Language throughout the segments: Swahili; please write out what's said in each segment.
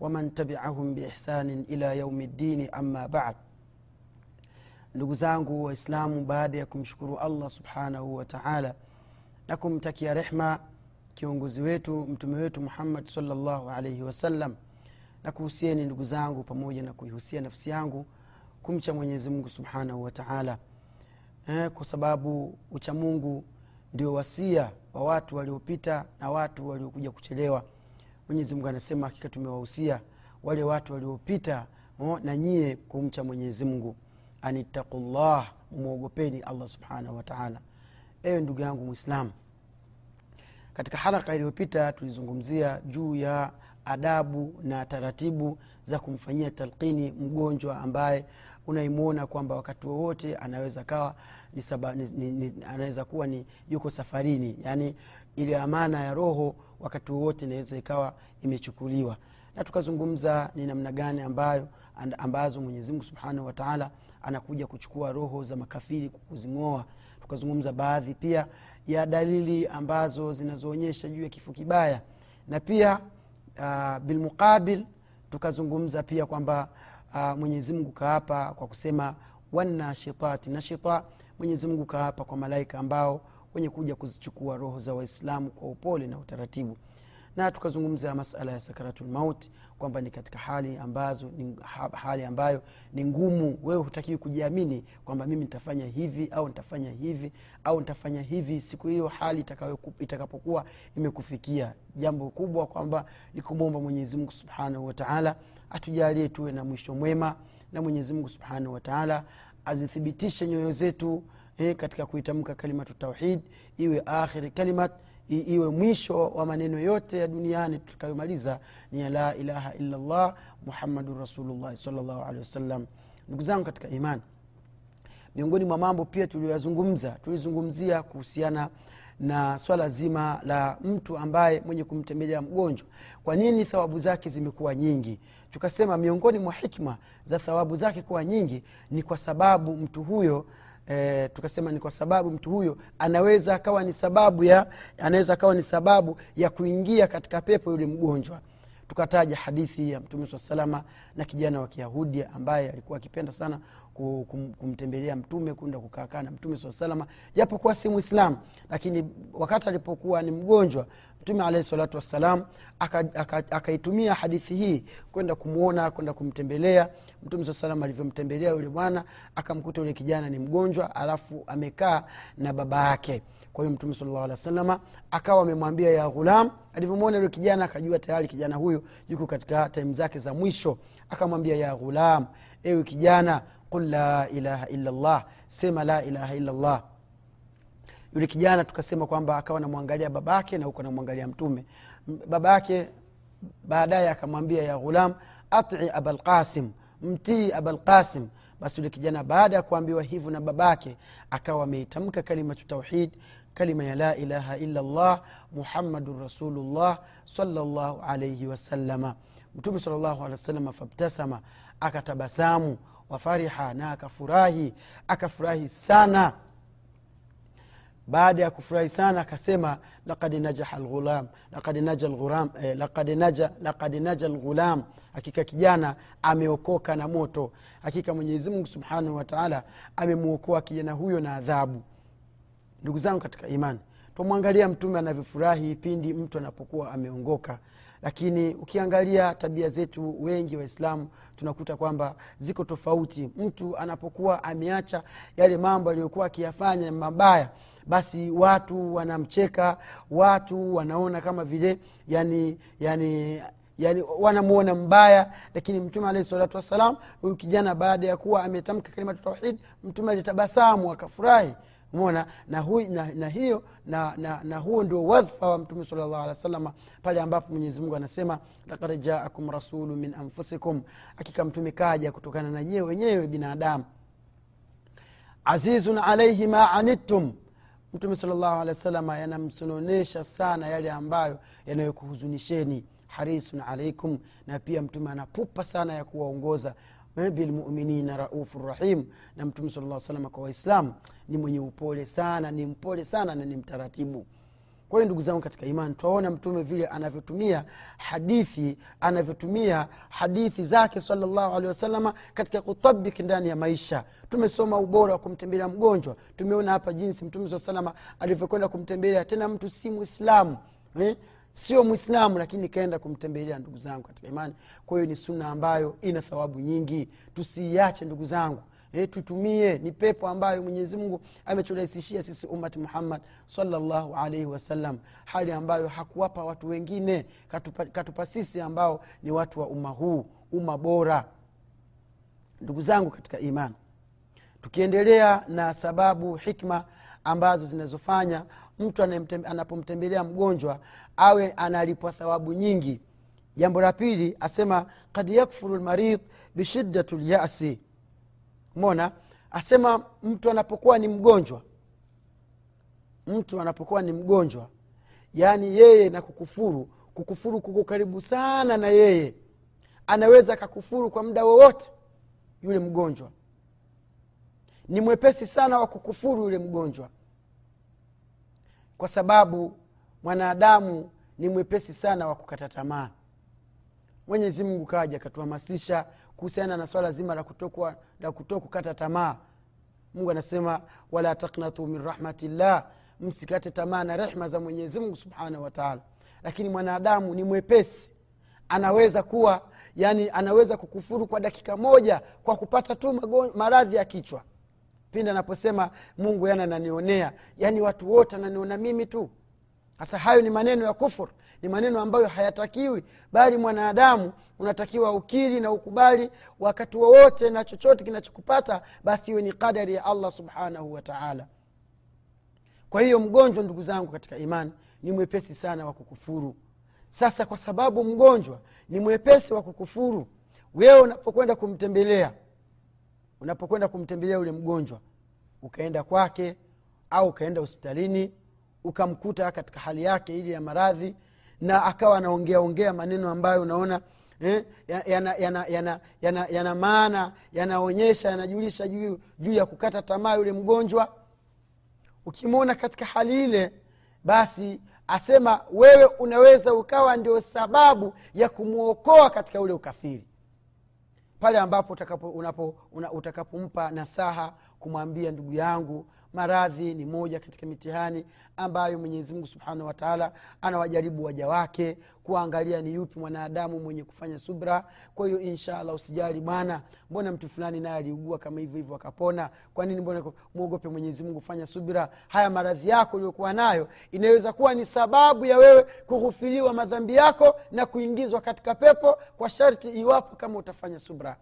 waman tabiahum biihsanin ila yaumi ddini ama bad. Ndugu zangu waislamu baada ya kumshukuru allah subhanahu wa taala na kumtakia rehma kiongozi wetu mtume wetu muhammad salllahu alaihi wasallam na kuhusieni ndugu zangu pamoja na kuihusia nafsi yangu kumcha mwenyezi mungu subhanahu wa taala. Eh, kwa sababu uchamungu ndio wasia wa watu waliopita na watu waliokuja kuchelewa mwenyezi mungu anasema hakika tumewahusia wale watu waliopita na nyie kumcha mwenyezi mungu. Anittaqullah mumwogopeni allah subhanahu wataala ewe ndugu yangu mwislamu katika haraka iliyopita tulizungumzia juu ya adabu na taratibu za kumfanyia talqini mgonjwa ambaye unaimwona kwamba wakati wowote anaweza kawa ni saba, ni, ni, anaweza kuwa ni yuko safarini. Yaani ile amana ya roho wakati wowote inaweza ikawa imechukuliwa. Na tukazungumza ni namna gani ambayo ambazo mwenyezimungu subhanahu wataala anakuja kuchukua roho za makafiri kuzing'oa tukazungumza baadhi pia ya dalili ambazo zinazoonyesha juu ya kifo kibaya. Na pia uh, bilmuqabil tukazungumza pia kwamba uh, mwenyezimngu kaapa kwa kusema wanashitati nashita mwenyezimngu kaapa kwa malaika ambao wenye kuja kuzichukua roho za waislamu kwa upole na utaratibu. Na tukazungumza masala ya sakaratulmauti kwamba ni katika hali ambazo ni hali ambayo ni ngumu. Wewe hutakiwi kujiamini kwamba mimi nitafanya hivi au nitafanya hivi au nitafanya hivi. Siku hiyo hali itakapokuwa imekufikia. Jambo kubwa kwamba ni kumwomba mwenyezimungu subhanahu wataala atujalie tuwe na mwisho mwema na mwenyezimungu subhanahu wataala azithibitishe nyoyo zetu eh, katika kuitamka kalimatu tauhid iwe akhiri kalimat iwe mwisho wa maneno yote ya duniani tutakayomaliza ni ya la ilaha illallah muhammadun rasulullahi salllahu alehi wasallam. Ndugu zangu katika imani miongoni mwa mambo pia tuliyoyazungumza tulizungumzia kuhusiana na swala zima la mtu ambaye mwenye kumtembelea mgonjwa. Kwa nini thawabu zake zimekuwa nyingi? Tukasema miongoni mwa hikma za thawabu zake kuwa nyingi ni kwa sababu mtu huyo e, tukasema ni kwa sababu mtu huyo anaweza akawa ni sababu ya anaweza akawa ni sababu ya kuingia katika pepo yule mgonjwa. Tukataja hadithi ya mtume saa salama na kijana wa kiyahudi ambaye alikuwa akipenda sana kum, kumtembelea mtume kwenda kukaakaa na mtume saa salama japokuwa si mwislamu lakini wakati alipokuwa ni mgonjwa mtume alahi salatu wassalam akaitumia aka, aka hadithi hii kwenda kumwona kwenda kumtembelea. Mtume saa salam alivyomtembelea yule bwana akamkuta yule kijana ni mgonjwa alafu amekaa na baba yake. Kwa hiyo mtume salllah alih wa salama akawa amemwambia ya ghulam alivyomwona yule kijana akajua tayari kijana huyu yuko katika taimu zake za mwisho. Akamwambia ya ghulam ewe kijana qul la ilaha illallah sema la ilaha illallah yule kijana tukasema kwamba akawa namwangalia babake na huko namwangalia mtume. Babake baadaye akamwambia ya ghulam ati abalqasim mtii abalqasim basi yule kijana baada ya kuambiwa hivyo na babake akawa ameitamka kalimatu tauhid kalima ya la ilaha illallah muhammadun rasulullah salllahu alaihi wasalama mtume salllahu alehi wasalama fabtasama akatabasamu wafariha na akafurahi akafurahi sana baada ya kufurahi sana akasema lakad najaha lghulam lakad naja lghulam eh, lakad naja lghulam hakika kijana ameokoka na moto. Hakika mwenyezimungu subhanahu wataala amemwokoa kijana huyo na adhabu. Ndugu zangu katika imani twamwangalia mtume anavyofurahi pindi mtu anapokuwa ameongoka. Lakini ukiangalia tabia zetu wengi waislamu tunakuta kwamba ziko tofauti. Mtu anapokuwa ameacha yale mambo aliyokuwa akiyafanya mabaya basi watu wanamcheka watu wanaona kama vile yani yani yani wanamuona mbaya. Lakini mtume alahi salatu wassalam huyu kijana baada ya kuwa ametamka kalimatu tauhid mtume alitabasamu akafurahi. Mona na, na, na hiyo na, na, na huo ndio wadhfa wa mtume sala llahu alih wa salama pale ambapo mwenyezi mungu anasema lakad jaakum rasulu min anfusikum. Hakika mtume kaja kutokana na nyewe wenyewe binadamu. Azizun alaihi ma anittum mtume salllahu alehi wa salama yanamsononesha sana yale ambayo yanayokuhuzunisheni. Harisun alaikum na pia mtume anapupa sana ya kuwaongoza. Bilmuminina raufu rahim. Na mtume sala salama kwa waislamu ni mwenye upole sana ni mpole sana na ni mtaratibu kwa hiyo ndugu zangu katika imani twaona mtume vile anavyotumia hadithi anavyotumia hadithi zake salllahu alehi wasalama katika kutabiki ndani ya maisha. Tumesoma ubora wa kumtembelea mgonjwa. Tumeona hapa jinsi mtume saa salama alivyokwenda kumtembelea tena mtu si mwislamu eh? sio mwislamu lakini kaenda kumtembelea ndugu zangu katika imani. Kwa hiyo ni sunna ambayo ina thawabu nyingi. Tusiiache ndugu zangu e, tutumie ni pepo ambayo mwenyezi mungu ameturahisishia sisi umati muhammad salllahu alaihi wasallam hali ambayo hakuwapa watu wengine katupa, katupa sisi ambao ni watu wa umma huu umma bora. Ndugu zangu katika imani tukiendelea na sababu hikma ambazo zinazofanya mtu anapomtembelea mgonjwa awe analipwa thawabu nyingi. Jambo la pili asema kad yakfuru lmarid bishiddatu lyasi mona asema mtu anapokuwa ni mgonjwa. Mtu anapokuwa ni mgonjwa. Yaani yeye na kukufuru. Kukufuru kuko karibu sana na yeye. Anaweza akakufuru kwa muda wowote yule mgonjwa. Ni mwepesi sana wa kukufuru yule mgonjwa. Kwa sababu mwanadamu ni mwepesi sana wa kukata tamaa. Mwenyezi mungu kaja akatuhamasisha kuhusiana na swala zima la kutokwa la kuto kukata tamaa. Mungu anasema wala taknatu min rahmatillah. Msikate tamaa na rehma za mwenyezi mungu subhanahu wataala lakini mwanadamu ni mwepesi. Anaweza kuwa yani anaweza kukufuru kwa dakika moja kwa kupata tu maradhi ya kichwa. Pindi anaposema mungu yana ananionea. Yaani watu wote ananiona mimi tu. Sasa hayo ni maneno ya kufur ni maneno ambayo hayatakiwi bali mwanadamu unatakiwa ukiri na ukubali wakati wowote na chochote kinachokupata basi iwe ni qadari ya allah subhanahu wataala kwa hiyo mgonjwa ndugu zangu katika imani ni mwepesi sana wa kukufuru. Sasa kwa sababu mgonjwa ni mwepesi wa kukufuru wewe unapokwenda kumtembelea unapokwenda kumtembelea yule mgonjwa ukaenda kwake au ukaenda hospitalini ukamkuta katika hali yake ili ya maradhi na akawa anaongea ongea maneno ambayo unaona eh, yana, yana, yana, yana, yana maana yanaonyesha yanajulisha juu, juu ya kukata tamaa yule mgonjwa. Ukimwona katika hali ile basi asema wewe unaweza ukawa ndio sababu ya kumwokoa katika ule ukafiri. Pale ambapo utakapo, unapo, una, nasaha kumwambia ndugu yangu maradhi ni moja katika mitihani ambayo mwenyezi mungu subhanahu wataala anawajaribu waja wake kuangalia ni yupi mwanadamu mwenye kufanya subra. Kwa hiyo inshallah usijali bwana mbona mtu fulani naye aliugua kama hivyo hivyo akapona? Kwa nini mbona mwogope mwenyezi mungu fanya subra? Haya maradhi yako uliokuwa nayo inaweza kuwa ni sababu ya wewe kughufiliwa madhambi yako na kuingizwa katika pepo kwa sharti iwapo kama utafanya subra.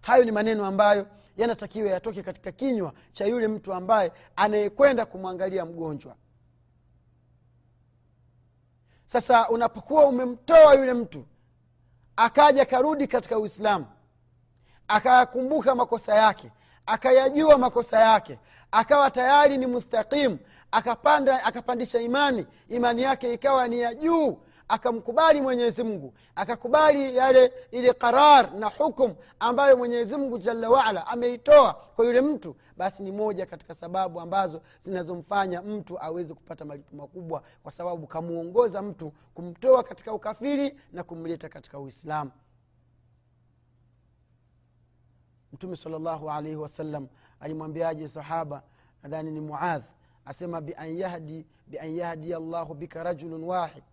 Hayo ni maneno ambayo yanatakiwa yatoke katika kinywa cha yule mtu ambaye anayekwenda kumwangalia mgonjwa. Sasa unapokuwa umemtoa yule mtu akaja karudi katika uislamu akayakumbuka makosa yake akayajua makosa yake akawa tayari ni mustaqimu akapanda akapandisha imani imani yake ikawa ni ya juu akamkubali mwenyezi mungu akakubali yale ile qarar na hukum ambayo mwenyezi mungu jalla waala ameitoa kwa yule mtu basi ni moja katika sababu ambazo zinazomfanya mtu aweze kupata malipo makubwa kwa sababu kamwongoza mtu kumtoa katika ukafiri na kumleta katika uislamu. Mtume salllahu alaihi wasallam alimwambiaje sahaba? Nadhani ni muadh. Asema bian yahdi bian yahdiya llahu bika rajulun wahid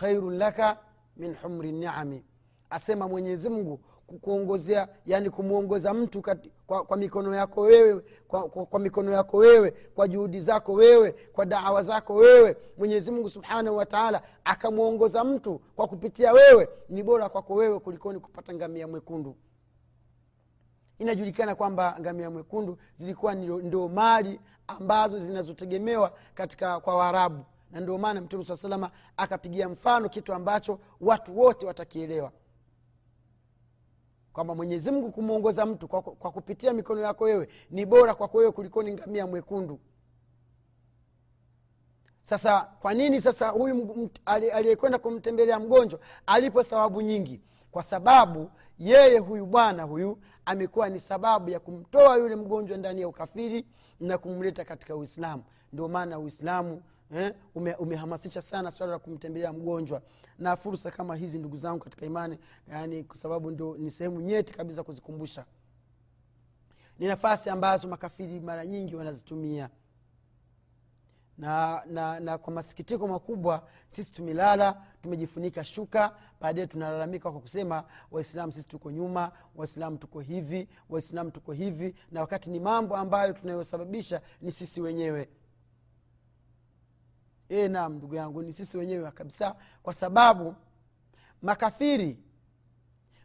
khairun laka min humri niami. Asema mwenyezi mungu kukuongozea yani kumwongoza mtu kati, kwa, kwa mikono yako wewe kwa, kwa, kwa mikono yako wewe kwa juhudi zako wewe kwa dawa zako wewe. Mwenyezi mungu subhanahu wataala akamwongoza mtu kwa kupitia wewe ni bora kwako wewe kulikoni kupata ngamia mwekundu. Inajulikana kwamba ngamia mwekundu zilikuwa ndio, mali ambazo zinazotegemewa katika kwa waarabu na ndio maana mtume saa salama akapigia mfano kitu ambacho watu wote watakielewa. Kwamba mwenyezimngu kumwongoza mtu kwa, kwa kupitia mikono yako wewe ni bora kwako wewe kulikoni ngamia mwekundu. Sasa kwa nini sasa huyu aliyekwenda kumtembelea mgonjwa alipo thawabu nyingi? Kwa sababu yeye huyu bwana huyu amekuwa ni sababu ya kumtoa yule mgonjwa ndani ya ukafiri na kumleta katika uislamu. Ndio maana uislamu eh, ume, umehamasisha sana swala la kumtembelea mgonjwa. Na fursa kama hizi ndugu zangu katika imani yani kwa sababu ndio ni sehemu nyeti kabisa kuzikumbusha. Ni nafasi ambazo makafiri mara nyingi wanazitumia. Na, na, na kwa masikitiko makubwa sisi tumelala tumejifunika shuka baadaye tunalalamika kwa kusema waislamu sisi tuko nyuma waislamu tuko hivi waislamu tuko hivi. Na wakati ni mambo ambayo tunayosababisha ni sisi wenyewe e, naam ndugu yangu ni sisi wenyewe kabisa kwa sababu makafiri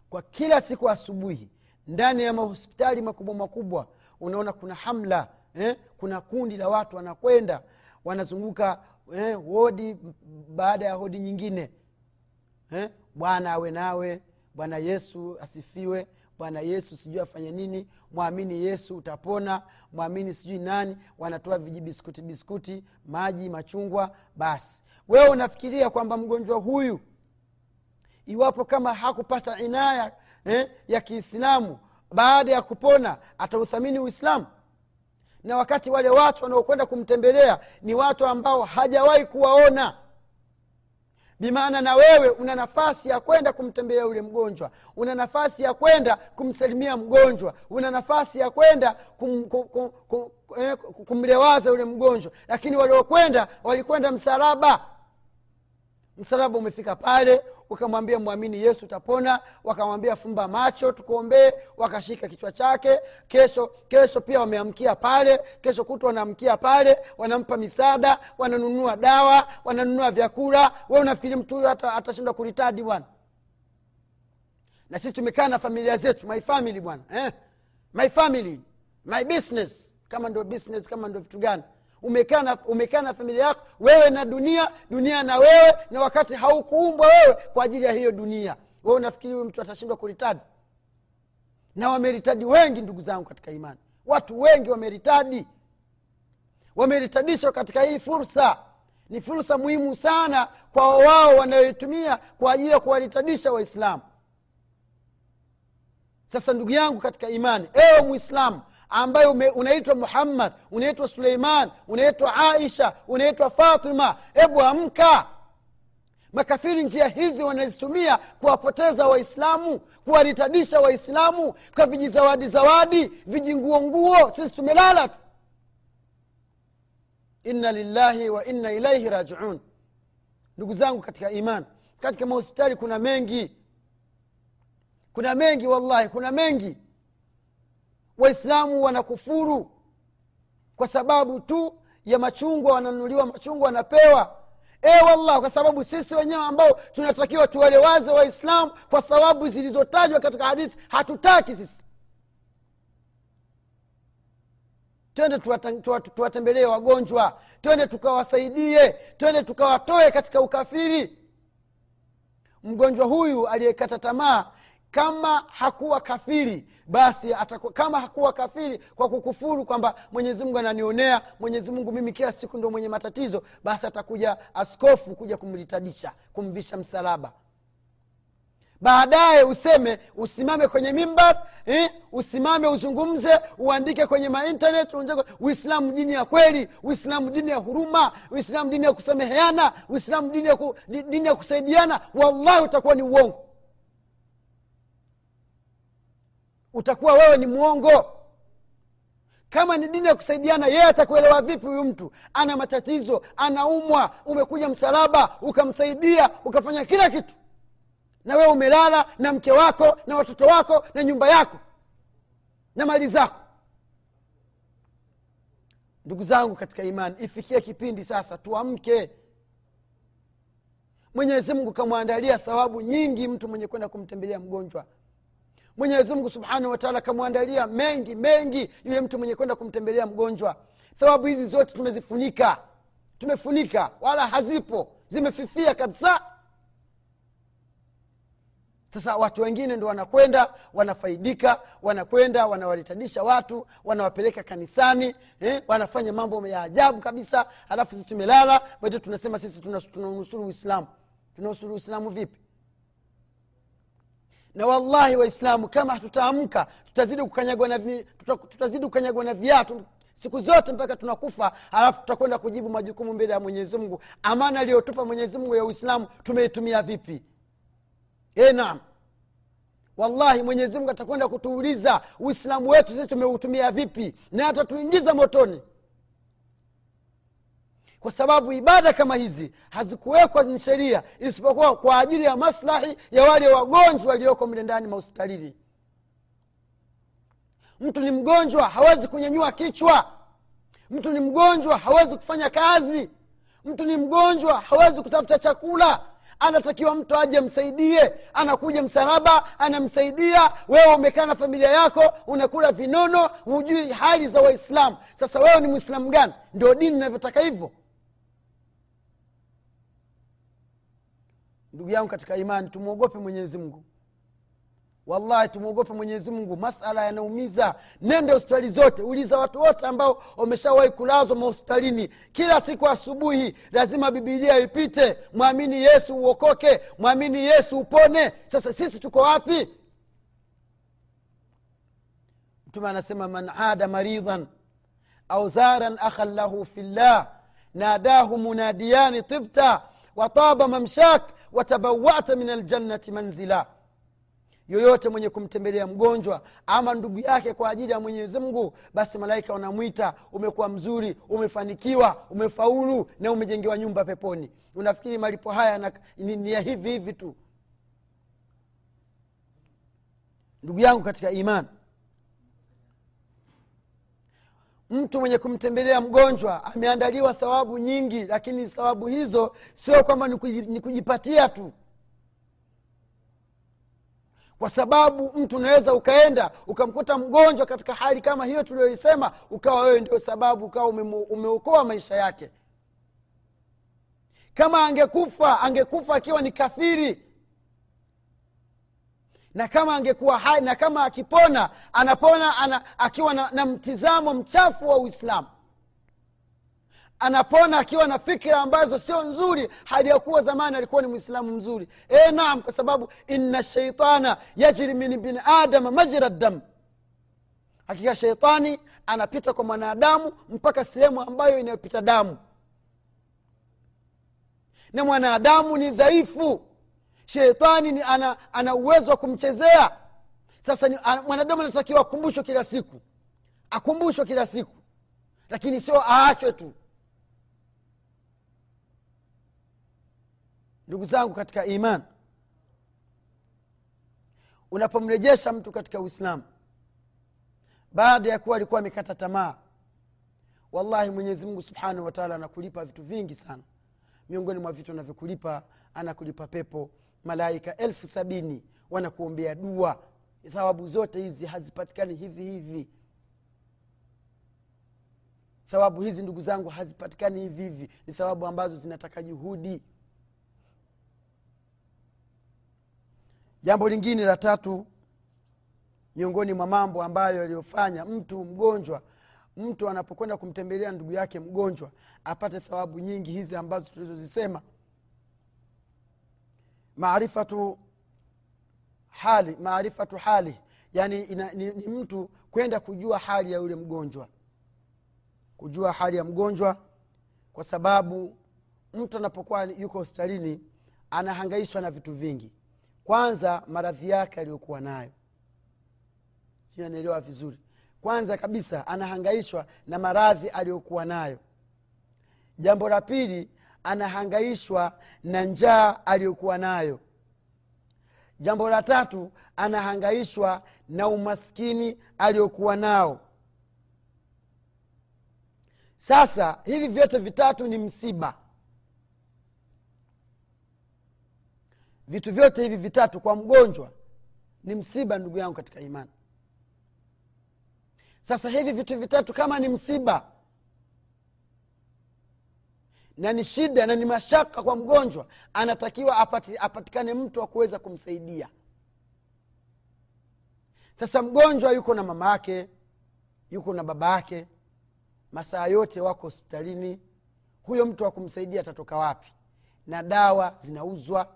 kwa kila siku asubuhi ndani ya mahospitali makubwa makubwa unaona kuna hamla eh? kuna kundi la watu wanakwenda wanazunguka eh, hodi baada ya hodi nyingine eh? bwana awe nawe bwana yesu asifiwe bwana yesu sijui afanye nini mwamini yesu utapona mwamini sijui nani wanatoa vijibiskuti biskuti maji machungwa basi. Wewe unafikiria kwamba mgonjwa huyu iwapo kama hakupata inaya eh, ya kiislamu baada ya kupona atauthamini uislamu? Na wakati wale watu wanaokwenda kumtembelea ni watu ambao hajawahi kuwaona bimaana na wewe una nafasi ya kwenda kumtembelea yule mgonjwa. Una nafasi ya kwenda kumsalimia mgonjwa. Una nafasi ya kwenda kum, kum, kum, kum, eh, kumlewaza yule mgonjwa. Lakini waliokwenda walikwenda msalaba msalaba umefika pale ukamwambia mwamini yesu utapona wakamwambia fumba macho tukuombee wakashika kichwa chake. Kesho kesho pia wameamkia pale kesho kutwa wanaamkia pale wanampa misaada wananunua dawa wananunua vyakula. We unafikiri mtu huyo atashindwa kuritadi bwana? Na sisi tumekaa na familia zetu my family bwana eh? my family my business. Kama ndo business kama ndo vitu gani umekaa na, familia yako wewe na dunia dunia na wewe na wakati haukuumbwa wewe kwa ajili ya hiyo dunia wewe unafikiri huyu mtu atashindwa kuritadi na wameritadi wengi ndugu zangu katika imani. Watu wengi wameritadi. Wameritadishwa katika hii fursa. Ni fursa muhimu sana kwa wao wanayoitumia kwa ajili ya kuwaritadisha waislamu. Sasa ndugu yangu katika imani ewe mwislamu ambaye unaitwa muhammad unaitwa suleiman unaitwa aisha unaitwa fatima. Hebu amka. Makafiri njia hizi wanazitumia kuwapoteza waislamu kuwaritadisha waislamu kwa vijizawadi zawadi vijinguonguo sisi tumelala tu. Inna lillahi wa inna ilaihi rajiun. Ndugu zangu katika iman katika mahospitali kuna mengi. Kuna mengi wallahi kuna mengi waislamu wanakufuru kwa sababu tu ya machungwa wananunuliwa machungwa wanapewa. E wallah kwa sababu sisi wenyewe ambao tunatakiwa tuwalewaze waislamu kwa thawabu zilizotajwa katika hadithi hatutaki sisi. Twende tuwatembelee wagonjwa. Twende tukawasaidie. Twende tukawatoe katika ukafiri. Mgonjwa huyu aliyekata tamaa kama hakuwa kafiri basi ataku, kama hakuwa kafiri kwa kukufuru kwamba mwenyezi mungu ananionea mwenyezi mungu mimi kila siku ndo mwenye matatizo basi atakuja askofu kuja kumlitadisha kumvisha msalaba. Baadaye useme usimame kwenye mimbar eh, usimame uzungumze uandike kwenye maintanet uislamu dini ya kweli uislamu dini ya huruma uislamu dini ya kusameheana uislamu dini ya, ku, dini ya kusaidiana wallahi utakuwa ni uongo utakuwa wewe ni mwongo. Kama ni dini ya kusaidiana yeye atakuelewa vipi huyu mtu? Ana matatizo anaumwa umekuja msalaba ukamsaidia ukafanya kila kitu. Na wewe umelala na mke wako na watoto wako na nyumba yako na mali zako. Ndugu zangu katika imani ifikie kipindi sasa tuamke. Mwenyezi mungu kamwandalia thawabu nyingi mtu mwenye kwenda kumtembelea mgonjwa mwenyezi mungu subhanahu wataala akamwandalia mengi mengi yule mtu mwenye kwenda kumtembelea mgonjwa. Thawabu hizi zote tumezifunika tumefunika wala hazipo zimefifia kabisa. Sasa watu wengine ndo wanakwenda wanafaidika wanakwenda wanawaritadisha watu wanawapeleka kanisani eh, wanafanya mambo ya ajabu kabisa. Alafu sisi tumelala bado tunasema sisi tunanusuru uislamu. Tunausuru uislamu vipi na wallahi waislamu kama hatutaamka tutazidi kukanyagwa na, viatu siku zote mpaka tunakufa alafu tutakwenda kujibu majukumu mbele ya mwenyezi mungu. Amana aliyotupa mwenyezi mungu ya uislamu tumeitumia vipi? E naam. Wallahi mwenyezi mungu atakwenda kutuuliza uislamu wetu sisi tumeutumia vipi? Na atatuingiza motoni kwa sababu ibada kama hizi hazikuwekwa ni sheria isipokuwa kwa ajili ya maslahi ya wale wagonjwa walioko mle ndani mahospitalini. Mtu ni mgonjwa hawezi kunyanyua kichwa. Mtu ni mgonjwa hawezi kufanya kazi. Mtu ni mgonjwa hawezi kutafuta chakula. Anatakiwa mtu aje msaidie anakuja msalaba anamsaidia. Wewe umekaa na familia yako unakula vinono hujui hali za waislamu. Sasa wewe ni mwislamu gani? Ndio dini inavyotaka hivyo ndugu yangu katika imani tumwogope mwenyezi mungu. Wallahi tumwogope mwenyezi mungu. Masala yanaumiza. Nende hospitali zote. Uliza watu wote ambao wameshawahi kulazwa mahospitalini. Kila siku asubuhi lazima bibilia ipite. Mwamini yesu uokoke. Mwamini yesu upone. Sasa sisi tuko wapi? Mtume anasema man ada maridhan au zaran akhan lahu fillah nadahu munadiyani tibta wataba mamshak watabawata min aljannati manzila. Yoyote mwenye kumtembelea mgonjwa ama ndugu yake kwa ajili ya mwenyezi mungu basi malaika wanamwita umekuwa mzuri umefanikiwa umefaulu na umejengewa nyumba peponi. Unafikiri malipo haya na, ni, ni ya hivi hivi tu? Ndugu yangu katika imani mtu mwenye kumtembelea mgonjwa ameandaliwa thawabu nyingi lakini thawabu hizo sio kwamba ni kujipatia tu. Kwa sababu mtu unaweza ukaenda ukamkuta mgonjwa katika hali kama hiyo tuliyoisema ukawa wewe ndio sababu ukawa umeokoa maisha yake. Kama angekufa angekufa akiwa ni kafiri na kama angekuwa hai na kama akipona anapona ana, akiwa na, na mtizamo mchafu wa uislamu. Anapona akiwa na fikira ambazo sio nzuri hali ya kuwa zamani alikuwa ni mwislamu mzuri. E, naam kwa sababu inna shaitana yajri min bni adama majra dam hakika sheitani anapita kwa mwanadamu mpaka sehemu ambayo inayopita damu. Na mwanadamu ni dhaifu sheitani ni ana, ana uwezo wa kumchezea. Sasa mwanadamu anatakiwa akumbushwe kila siku. Akumbushwe kila siku. Lakini sio aachwe tu. Ndugu zangu katika iman unapomrejesha mtu katika uislamu baada ya kuwa alikuwa amekata tamaa wallahi mwenyezi mungu subhanahu wataala anakulipa vitu vingi sana. Miongoni mwa vitu anavyokulipa anakulipa pepo malaika elfu sabini wanakuombea dua. Thawabu zote hizi hazipatikani hivi hivi. Thawabu hizi ndugu zangu hazipatikani hivi hivi. Ni thawabu ambazo zinataka juhudi. Jambo lingine la tatu miongoni mwa mambo ambayo yaliyofanya mtu mgonjwa mtu anapokwenda kumtembelea ndugu yake mgonjwa apate thawabu nyingi hizi ambazo tulizozisema maarifatu hali hali. Yani ina, ni, ni mtu kwenda kujua hali ya yule mgonjwa. Kujua hali ya mgonjwa kwa sababu mtu anapokuwa yuko hospitalini anahangaishwa na vitu vingi. Kwanza maradhi yake aliyokuwa nayo. Sijui anaelewa vizuri? Kwanza kabisa anahangaishwa na maradhi aliyokuwa nayo. Jambo la pili anahangaishwa na njaa aliyokuwa nayo. Jambo la tatu anahangaishwa na umaskini aliyokuwa nao. Sasa hivi vyote vitatu ni msiba. Vitu vyote hivi vitatu kwa mgonjwa ni msiba ndugu yangu katika imani. Sasa hivi vitu vitatu kama ni msiba na ni shida na ni mashaka kwa mgonjwa anatakiwa apati, apatikane mtu wa kuweza kumsaidia. Sasa mgonjwa yuko na mama yake yuko na baba yake masaa yote wako hospitalini. Huyo mtu wa kumsaidia atatoka wapi? Na dawa zinauzwa.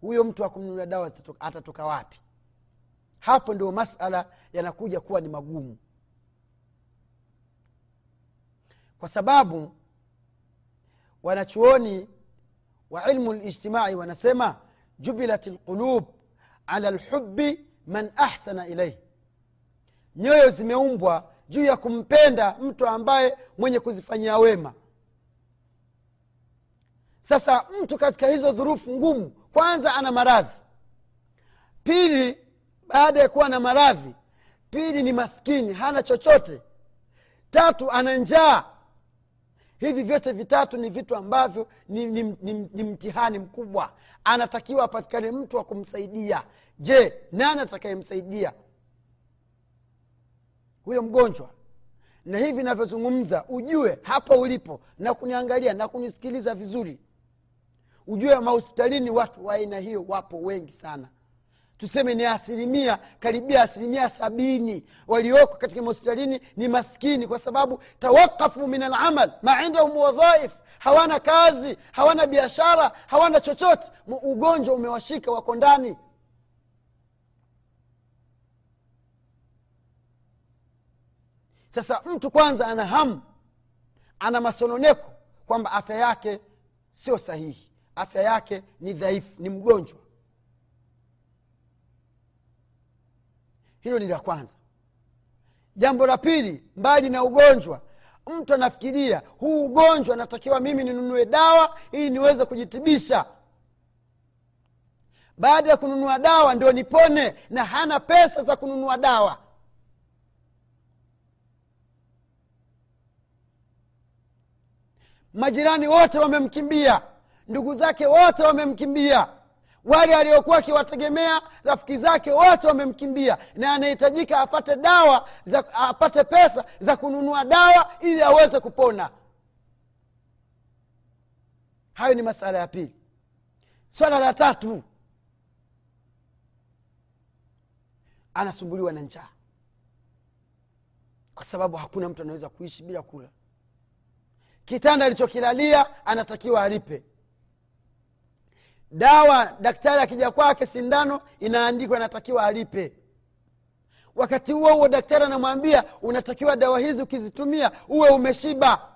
Huyo mtu wa kumnunulia dawa atatoka wapi? Hapo ndio masala yanakuja kuwa ni magumu. Kwa sababu wanachuoni wa ilmu lijtimai wanasema jubilat lqulub ala lhubi man ahsana ilaihi nyoyo zimeumbwa juu ya kumpenda mtu ambaye mwenye kuzifanyia wema. Sasa mtu katika hizo dhurufu ngumu kwanza ana maradhi. Pili baada ya kuwa na maradhi pili ni maskini hana chochote. Tatu ana njaa hivi vyote vitatu ni vitu ambavyo ni, ni, ni, ni mtihani mkubwa. Anatakiwa apatikane mtu wa kumsaidia. Je nani atakayemsaidia? Huyo mgonjwa. Na hivi navyozungumza ujue hapa ulipo na kuniangalia na kunisikiliza vizuri. Ujue mahospitalini watu wa aina hiyo wapo wengi sana tuseme ni asilimia karibia asilimia sabini walioko katika mahospitalini ni maskini kwa sababu tawakafu min alamal ma indahum wadhaif hawana kazi hawana biashara hawana chochote. Ugonjwa umewashika wako ndani. Sasa mtu kwanza ana hamu ana masononeko kwamba afya yake sio sahihi afya yake ni dhaifu ni mgonjwa hilo ni la kwanza. Jambo la pili mbali na ugonjwa mtu anafikiria huu ugonjwa natakiwa mimi ninunue dawa ili niweze kujitibisha. Baada ya kununua dawa ndio nipone na hana pesa za kununua dawa. Majirani wote wamemkimbia. Ndugu zake wote wamemkimbia wale aliokuwa akiwategemea rafiki zake wote wamemkimbia. Na anahitajika apate dawa za, apate pesa za kununua dawa ili aweze kupona. Hayo ni masala ya pili. Swala la tatu. Anasumbuliwa na njaa. Kwa sababu hakuna mtu anaweza kuishi bila kula. Kitanda alichokilalia anatakiwa alipe dawa daktari akija kwake sindano inaandikwa inatakiwa alipe. Wakati huo huo daktari anamwambia unatakiwa dawa hizi ukizitumia uwe umeshiba.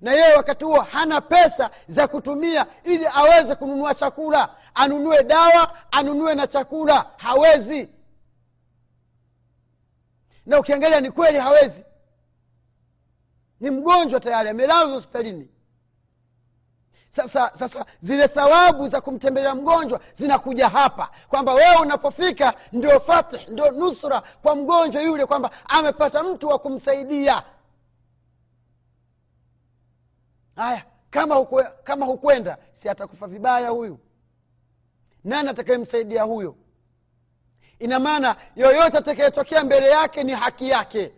Na yeye wakati huo hana pesa za kutumia ili aweze kununua chakula. Anunue dawa anunue na chakula hawezi. Na ukiangalia ni kweli hawezi. Ni mgonjwa tayari amelazwa hospitalini sasa sasa zile thawabu za kumtembelea mgonjwa zinakuja hapa. Kwamba wewe unapofika ndio fatih ndio nusra kwa mgonjwa yule kwamba amepata mtu wa kumsaidia. Haya kama hukwe, kama hukwenda si atakufa vibaya huyu? Nani atakayemsaidia huyo? Ina maana yoyote atakayetokea mbele yake ni haki yake.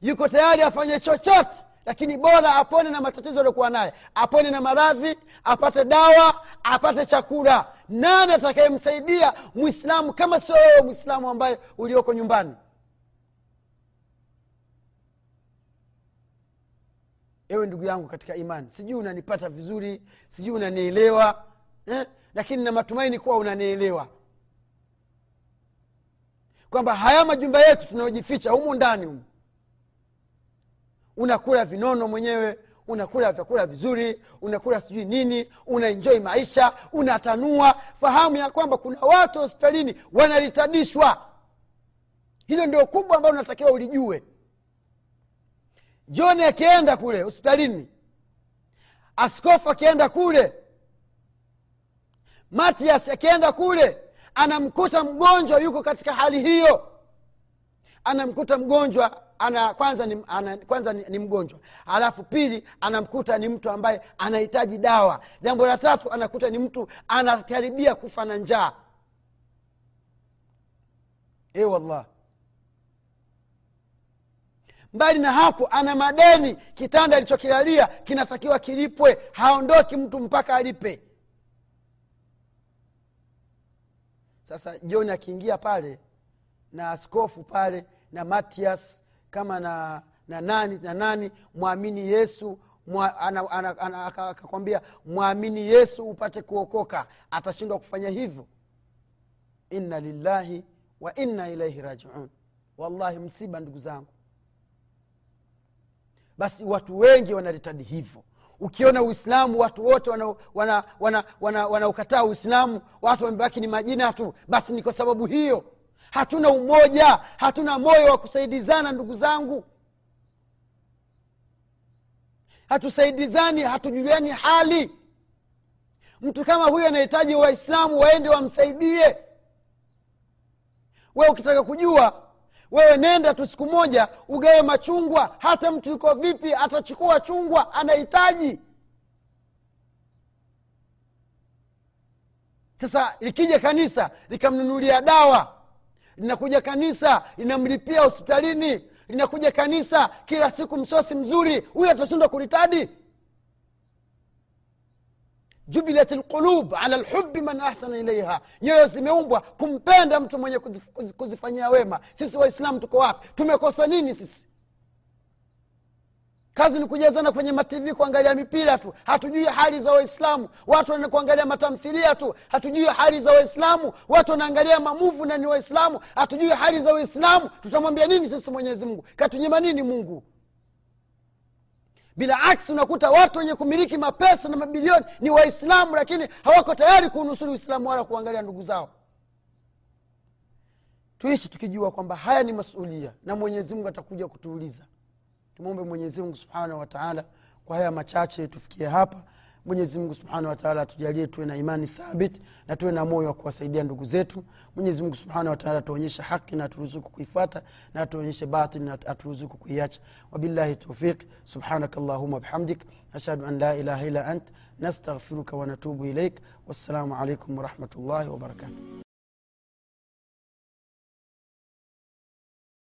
Yuko tayari afanye chochote lakini bora apone na matatizo aliokuwa naye apone na maradhi apate dawa apate chakula. Nani atakayemsaidia mwislamu kama sio wewe mwislamu ambaye ulioko nyumbani? Ewe ndugu yangu katika imani sijui unanipata vizuri sijui unanielewa eh? lakini na matumaini kuwa unanielewa. Kwamba haya majumba yetu tunayojificha humu ndani humu unakula vinono mwenyewe unakula vyakula vizuri unakula sijui nini unaenjoi maisha unatanua. Fahamu ya kwamba kuna watu hospitalini wanaritadishwa hilo ndio kubwa ambalo unatakiwa ulijue. Joni akienda kule hospitalini askofu akienda kule matias akienda kule anamkuta mgonjwa yuko katika hali hiyo. Anamkuta mgonjwa ana kwanza ni, ana, kwanza ni, ni mgonjwa. Alafu pili anamkuta ni mtu ambaye anahitaji dawa. Jambo la tatu anakuta ni mtu anakaribia kufa na njaa. E wallah mbali na hapo ana madeni. Kitanda alichokilalia kinatakiwa kilipwe. Haondoki mtu mpaka alipe. Sasa john akiingia pale na askofu pale na matias kama na na nani na nani mwamini yesu akakwambia mwamini yesu upate kuokoka atashindwa kufanya hivyo. Inna lillahi wa inna ilaihi rajiun. Wallahi msiba ndugu zangu. Basi watu wengi wanaritadi hivyo. Ukiona uislamu watu wote wanaokataa wana, wana, wana, wana uislamu watu wamebaki ni majina tu. Basi ni kwa sababu hiyo hatuna umoja hatuna moyo wa kusaidizana ndugu zangu. Hatusaidizani hatujuliani hali. Mtu kama huyo anahitaji waislamu waende wamsaidie. Wewe ukitaka kujua wewe nenda tu siku moja ugawe machungwa. Hata mtu yuko vipi atachukua chungwa anahitaji. Sasa likija kanisa likamnunulia dawa linakuja kanisa linamlipia hospitalini. Linakuja kanisa kila siku msosi mzuri huyo atashindwa kuritadi jubilat lqulub ala lhubi man ahsana ilaiha nyoyo zimeumbwa kumpenda mtu mwenye kuzif- kuzif- kuzifanyia wema. Sisi waislamu tuko wapi? Tumekosa nini sisi kazi ni kujazana kwenye matv kuangalia mipira tu. Hatujui hali za waislamu. Watu wanaenda kuangalia matamthilia tu. Hatujui hali za waislamu. Watu wanaangalia mamuvu na ni waislamu. Hatujui hali za waislamu tutamwambia nini sisi mwenyezi mungu? Katunyima nini mungu? Bila aksi unakuta watu wenye kumiliki mapesa na mabilioni ni waislamu lakini hawako tayari kuunusuru uislamu wala kuangalia ndugu zao. Tuishi tukijua kwamba haya ni masulia na mwenyezi mungu atakuja kutuuliza tumwombe mwenyezimngu subhanahu wataala kwa haya machache tufikie hapa. Mwenyezi mungu subhanahu wataala atujalie tuwe na imani thabit na tuwe na moyo wa kuwasaidia ndugu zetu. Mwenyezi mungu subhanahu wataala atuonyeshe haki na aturuzuku kuifata na atuonyeshe batil na aturuzuku kuiacha. Wabillahi taufiq subhanaka llahuma bihamdik. Ashhadu an la ilaha illa ant. Nastaghfiruka wanatubu ilaik wassalamu alaikum warahmatullahi wabarakatuh